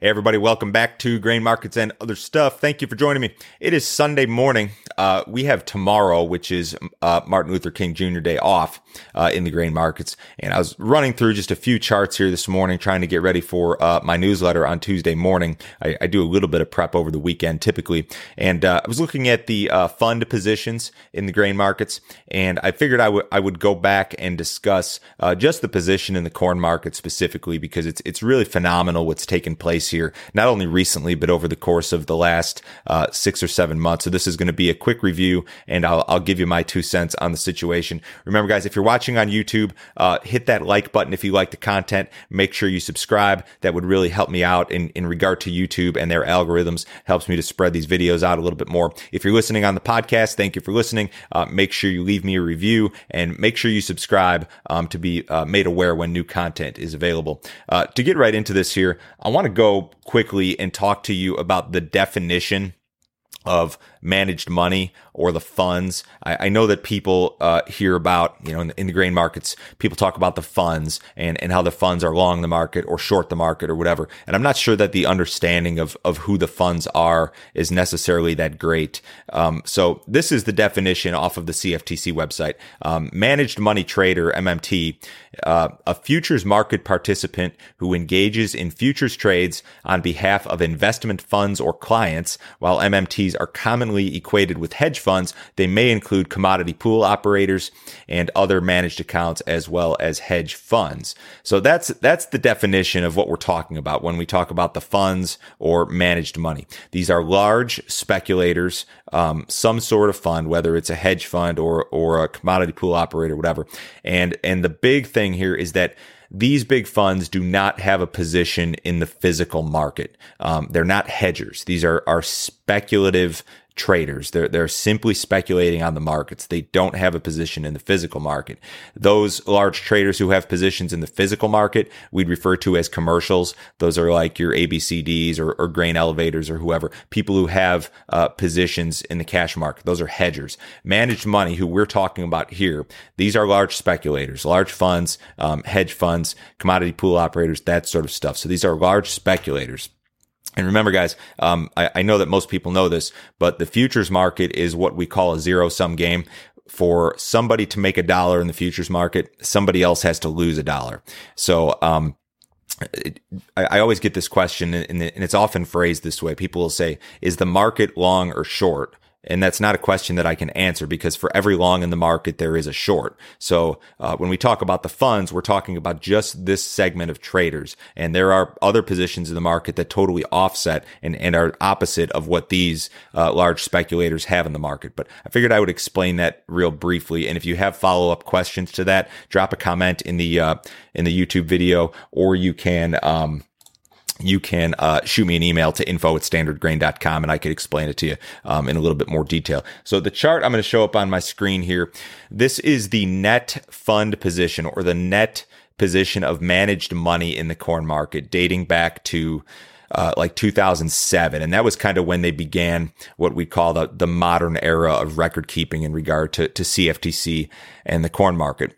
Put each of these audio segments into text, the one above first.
Hey, everybody, welcome back to Grain Markets and Other Stuff. Thank you for joining me. It is Sunday morning. Uh, we have tomorrow, which is uh, Martin Luther King Jr. Day off uh, in the grain markets. And I was running through just a few charts here this morning, trying to get ready for uh, my newsletter on Tuesday morning. I, I, do a little bit of prep over the weekend typically. And uh, I was looking at the uh, fund positions in the grain markets, and I figured I would I would go back and discuss just the position in the corn market specifically because it's it's really phenomenal what's taken place here, not only recently, but over the course of the last uh, six or seven months. So this is going to be a quick review and I'll, I'll give you my two cents on the situation. Remember, guys, if you're watching on YouTube, uh, hit that like button if you like the content. Make sure you subscribe. That would really help me out in, in regard to YouTube and their algorithms. Helps me to spread these videos out a little bit more. If you're listening on the podcast, thank you for listening. Uh, make sure you leave me a review and make sure you subscribe um, to be uh, made aware when new content is available. Uh, to get right into this here, I want to go quickly and talk to you about the definition of managed money or the funds. I, I know that people uh, hear about, you know, in, in, the grain markets, people talk about the funds and, and how the funds are long the market or short the market or whatever. And I'm not sure that the understanding of, of who the funds are is necessarily that great. Um, so this is the definition off of the CFTC website. Um, managed money trader, MMT, uh, a futures market participant who engages in futures trades on behalf of investment funds or clients, while MMTs are commonly commonly equated with hedge funds, they may include commodity pool operators and other managed accounts as well as hedge funds. So that's that's the definition of what we're talking about when we talk about the funds or managed money. These are large speculators, um, some sort of fund, whether it's a hedge fund or or a commodity pool operator, whatever. And and the big thing here is that these big funds do not have a position in the physical market. Um, they're not hedgers. These are, are speculative traders. They're, they're simply speculating on the markets. They don't have a position in the physical market. Those large traders who have positions in the physical market, we'd refer to as commercials. Those are like your ABCDs or, or grain elevators or whoever, people who have uh, positions in the cash market. Those are hedgers. Managed money, who we're talking about here, these are large speculators, large funds, um, hedge funds, commodity pool operators, that sort of stuff. So these are large speculators. And remember, guys, um, I, I know that most people know this, but the futures market is what we call a zero sum game for somebody to make a dollar in the futures market, somebody else has to lose a dollar. So, um, it, I, I, always get this question and, and, it's often phrased this way. People will say, is the market long or short? And that's not a question that I can answer because for every long in the market, there is a short. So uh, when we talk about the funds, we're talking about just this segment of traders. And there are other positions in the market that totally offset and, and are opposite of what these uh, large speculators have in the market. But I figured I would explain that real briefly. And if you have follow up questions to that, drop a comment in the, uh, in the YouTube video, or you can, um, you can uh, shoot me an email to info at standardgrain.com and I could explain it to you um, in a little bit more detail. So the chart I'm going to show up on my screen here. This is the net fund position or the net position of managed money in the corn market dating back to uh, like 2007. And that was kind of when they began what we call the, the modern era of record keeping in regard to, to CFTC and the corn market.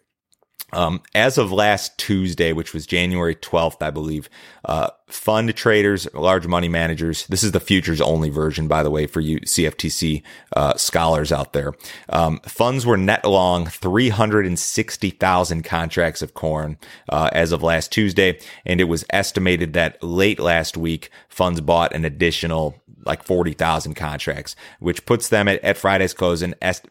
Um, as of last Tuesday, which was January 12th, I believe, uh, fund traders, large money managers. This is the futures only version, by the way, for you CFTC uh, scholars out there. Um, funds were net long 360,000 contracts of corn uh, as of last Tuesday, and it was estimated that late last week funds bought an additional like 40,000 contracts, which puts them at, at Friday's close and est-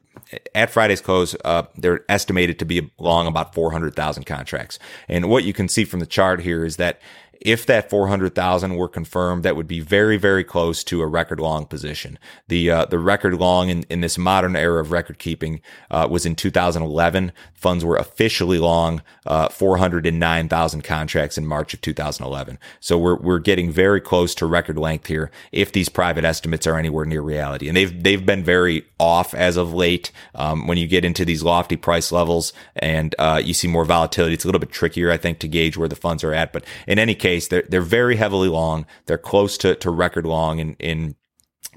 at Friday's close, uh, they're estimated to be long about 400,000 contracts. And what you can see from the chart here is that if that 400,000 were confirmed, that would be very, very close to a record long position. The uh, the record long in, in this modern era of record keeping uh, was in 2011. Funds were officially long uh, 409,000 contracts in March of 2011. So we're we're getting very close to record length here if these private estimates are anywhere near reality. And they've they've been very off as of late. Um, when you get into these lofty price levels and uh, you see more volatility, it's a little bit trickier, I think, to gauge where the funds are at. But in any case case, they're they're very heavily long. They're close to, to record long in, in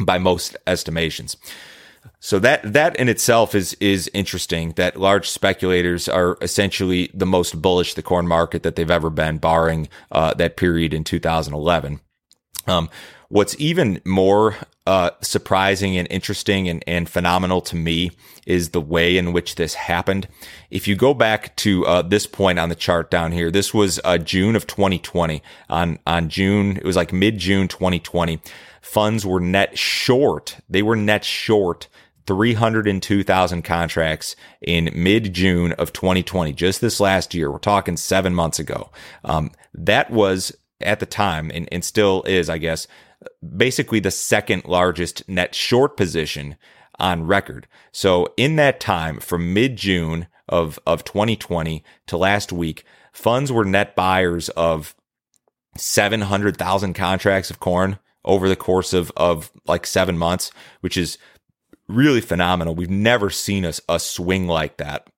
by most estimations. So that that in itself is is interesting. That large speculators are essentially the most bullish the corn market that they've ever been, barring uh, that period in 2011. Um, what's even more uh, surprising and interesting and, and phenomenal to me is the way in which this happened. If you go back to uh, this point on the chart down here, this was uh, June of 2020. On on June, it was like mid June 2020. Funds were net short. They were net short 302,000 contracts in mid June of 2020, just this last year. We're talking seven months ago. Um, that was at the time and, and still is, I guess, basically the second largest net short position on record. So in that time from mid June of, of 2020 to last week, funds were net buyers of 700,000 contracts of corn over the course of, of like seven months, which is really phenomenal. We've never seen a, a swing like that.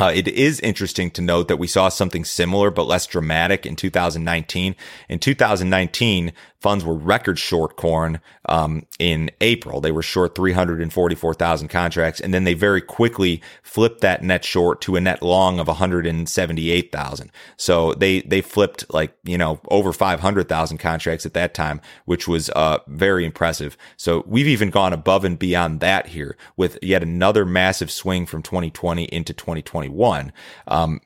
Uh, it is interesting to note that we saw something similar but less dramatic in 2019. In 2019, funds were record short corn um, in April. They were short 344,000 contracts, and then they very quickly flipped that net short to a net long of 178,000. So they they flipped like you know over 500,000 contracts at that time, which was uh, very impressive. So we've even gone above and beyond that here with yet another massive swing from 2020 into 2021. Um,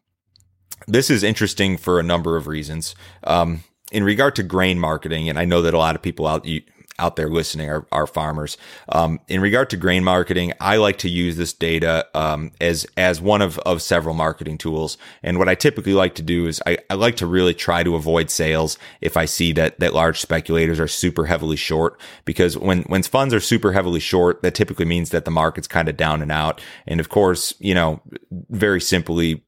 this is interesting for a number of reasons. Um, in regard to grain marketing, and I know that a lot of people out out there listening are, are farmers. Um, in regard to grain marketing, I like to use this data um, as as one of of several marketing tools. And what I typically like to do is I, I like to really try to avoid sales if I see that that large speculators are super heavily short. Because when when funds are super heavily short, that typically means that the market's kind of down and out. And of course, you know, very simply,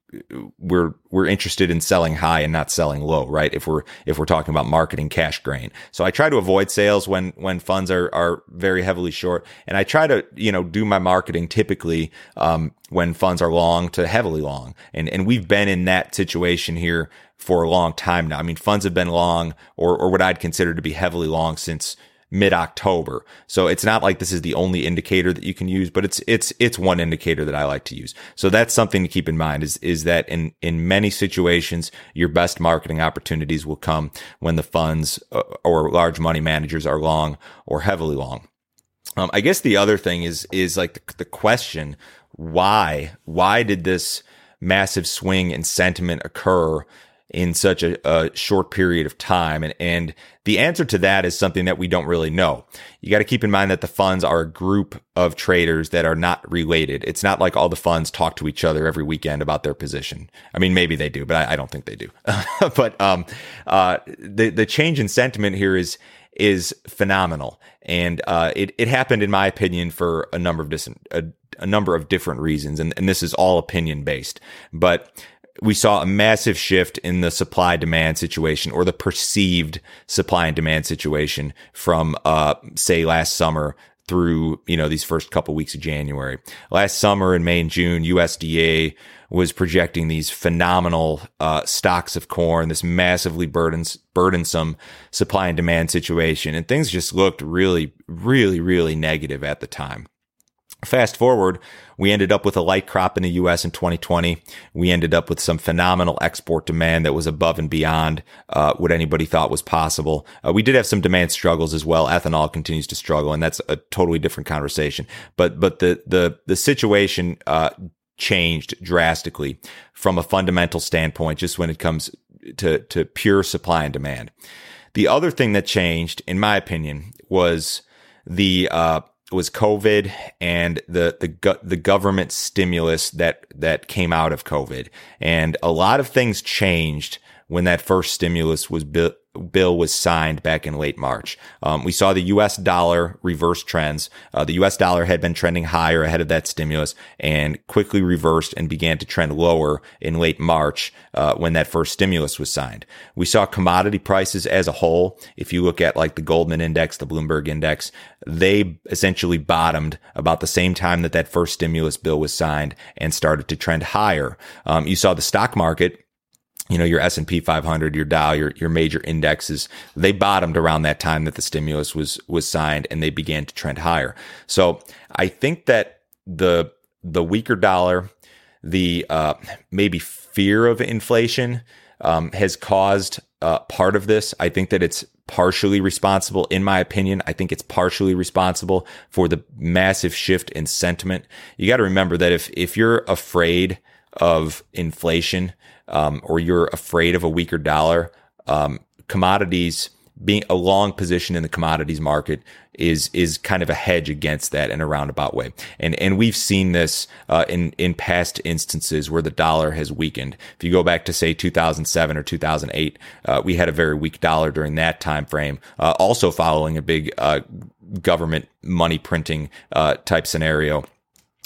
we're we're interested in selling high and not selling low, right? If we're if we're talking about marketing cash grain. So I try to avoid sales when when funds are are very heavily short, and I try to you know do my marketing typically um, when funds are long to heavily long, and and we've been in that situation here for a long time now. I mean, funds have been long or or what I'd consider to be heavily long since mid October. So it's not like this is the only indicator that you can use, but it's it's it's one indicator that I like to use. So that's something to keep in mind is is that in in many situations your best marketing opportunities will come when the funds uh, or large money managers are long or heavily long. Um, I guess the other thing is is like the, the question why why did this massive swing in sentiment occur in such a, a, short period of time? And, and the answer to that is something that we don't really know. You got to keep in mind that the funds are a group of traders that are not related. It's not like all the funds talk to each other every weekend about their position. I mean, maybe they do, but I, I don't think they do. but um, uh, the the change in sentiment here is is phenomenal, and uh, it it happened, in my opinion, for a number of different a, a number of different reasons, and, and this is all opinion based, but we saw a massive shift in the supply demand situation or the perceived supply and demand situation from, uh, say last summer through, you know, these first couple weeks of January. Last summer in May and June, USDA was projecting these phenomenal, uh, stocks of corn, this massively burdens, burdensome supply and demand situation. And things just looked really, really, really negative at the time. Fast forward, we ended up with a light crop in the US in 2020. We ended up with some phenomenal export demand that was above and beyond uh, what anybody thought was possible. Uh, we did have some demand struggles as well. Ethanol continues to struggle, and that's a totally different conversation. But but the the the situation uh, changed drastically from a fundamental standpoint, just when it comes to to pure supply and demand. The other thing that changed, in my opinion, was the uh, was COVID and the the the government stimulus that that came out of COVID, and a lot of things changed when that first stimulus was built bill was signed back in late March. Um, we saw the U.S. dollar reverse trends. Uh, the U.S. dollar had been trending higher ahead of that stimulus and quickly reversed and began to trend lower in late March uh, when that first stimulus was signed. We saw commodity prices as a whole. If you look at like the Goldman Index, the Bloomberg Index, they essentially bottomed about the same time that that first stimulus bill was signed and started to trend higher. Um, you saw the stock market you know, your S&P 500, your Dow, your, your major indexes, they bottomed around that time that the stimulus was, was signed and they began to trend higher. So I think that the, the weaker dollar, the, uh, maybe fear of inflation, um, has caused uh, part of this. I think that it's partially responsible, in my opinion. I think it's partially responsible for the massive shift in sentiment. You got to remember that if if you're afraid of inflation um, or you're afraid of a weaker dollar, um, commodities being a long position in the commodities market is is kind of a hedge against that in a roundabout way. And and we've seen this uh, in in past instances where the dollar has weakened. If you go back to say 2007 or 2008, uh, we had a very weak dollar during that time frame. Uh, also following a big uh, government money printing uh, type scenario.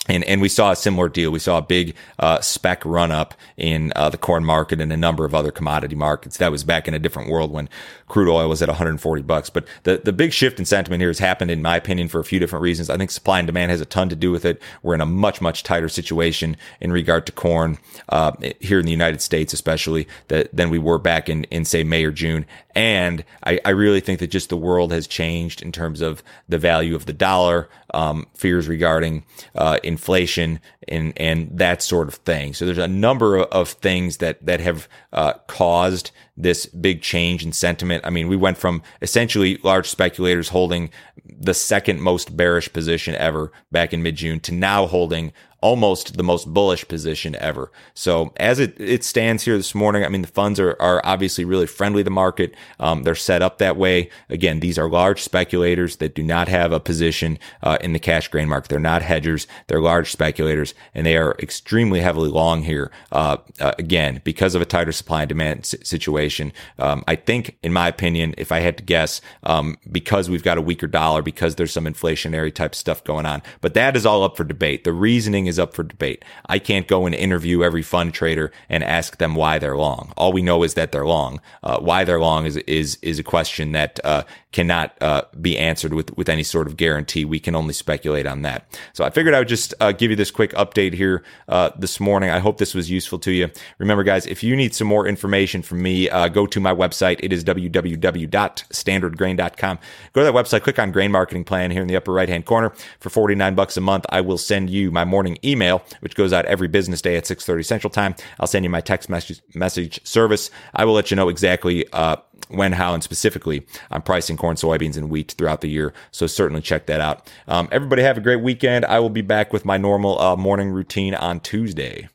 And, and we saw a similar deal. We saw a big uh, spec run up in uh, the corn market and a number of other commodity markets. That was back in a different world when crude oil was at 140 bucks. But the, the big shift in sentiment here has happened, in my opinion, for a few different reasons. I think supply and demand has a ton to do with it. We're in a much, much tighter situation in regard to corn uh, here in the United States, especially that, than we were back in, in say May or June. And I, I really think that just the world has changed in terms of the value of the dollar, um, fears regarding uh, inflation and and that sort of thing. So there's a number of things that that have uh, caused this big change in sentiment. I mean, we went from essentially large speculators holding the second most bearish position ever back in mid June to now holding almost the most bullish position ever. So as it, it stands here this morning, I mean, the funds are, are obviously really friendly to market. Um, they're set up that way. Again, these are large speculators that do not have a position uh, in the cash grain market. They're not hedgers. They're large speculators and they are extremely heavily long here. Uh, uh, again, because of a tighter supply and demand situation. Um, I think, in my opinion, if I had to guess, um, because we've got a weaker dollar, because there's some inflationary type stuff going on, but that is all up for debate. The reasoning is up for debate. I can't go and interview every fund trader and ask them why they're long. All we know is that they're long. Uh, why they're long is is is a question that uh, cannot uh, be answered with with any sort of guarantee. We can only speculate on that. So I figured I would just uh, give you this quick update here uh, this morning. I hope this was useful to you. Remember, guys, if you need some more information from me, uh, go to my website. It is www.standardgrain.com. Go to that website, click on Grain Marketing Plan here in the upper right hand corner. For forty nine bucks a month, I will send you my morning email, which goes out every business day at 6.30 Central Time. I'll send you my text message, message service. I will let you know exactly uh, when, how, and specifically I'm pricing corn, soybeans, and wheat throughout the year. So certainly check that out. Um, everybody have a great weekend. I will be back with my normal uh, morning routine on Tuesday.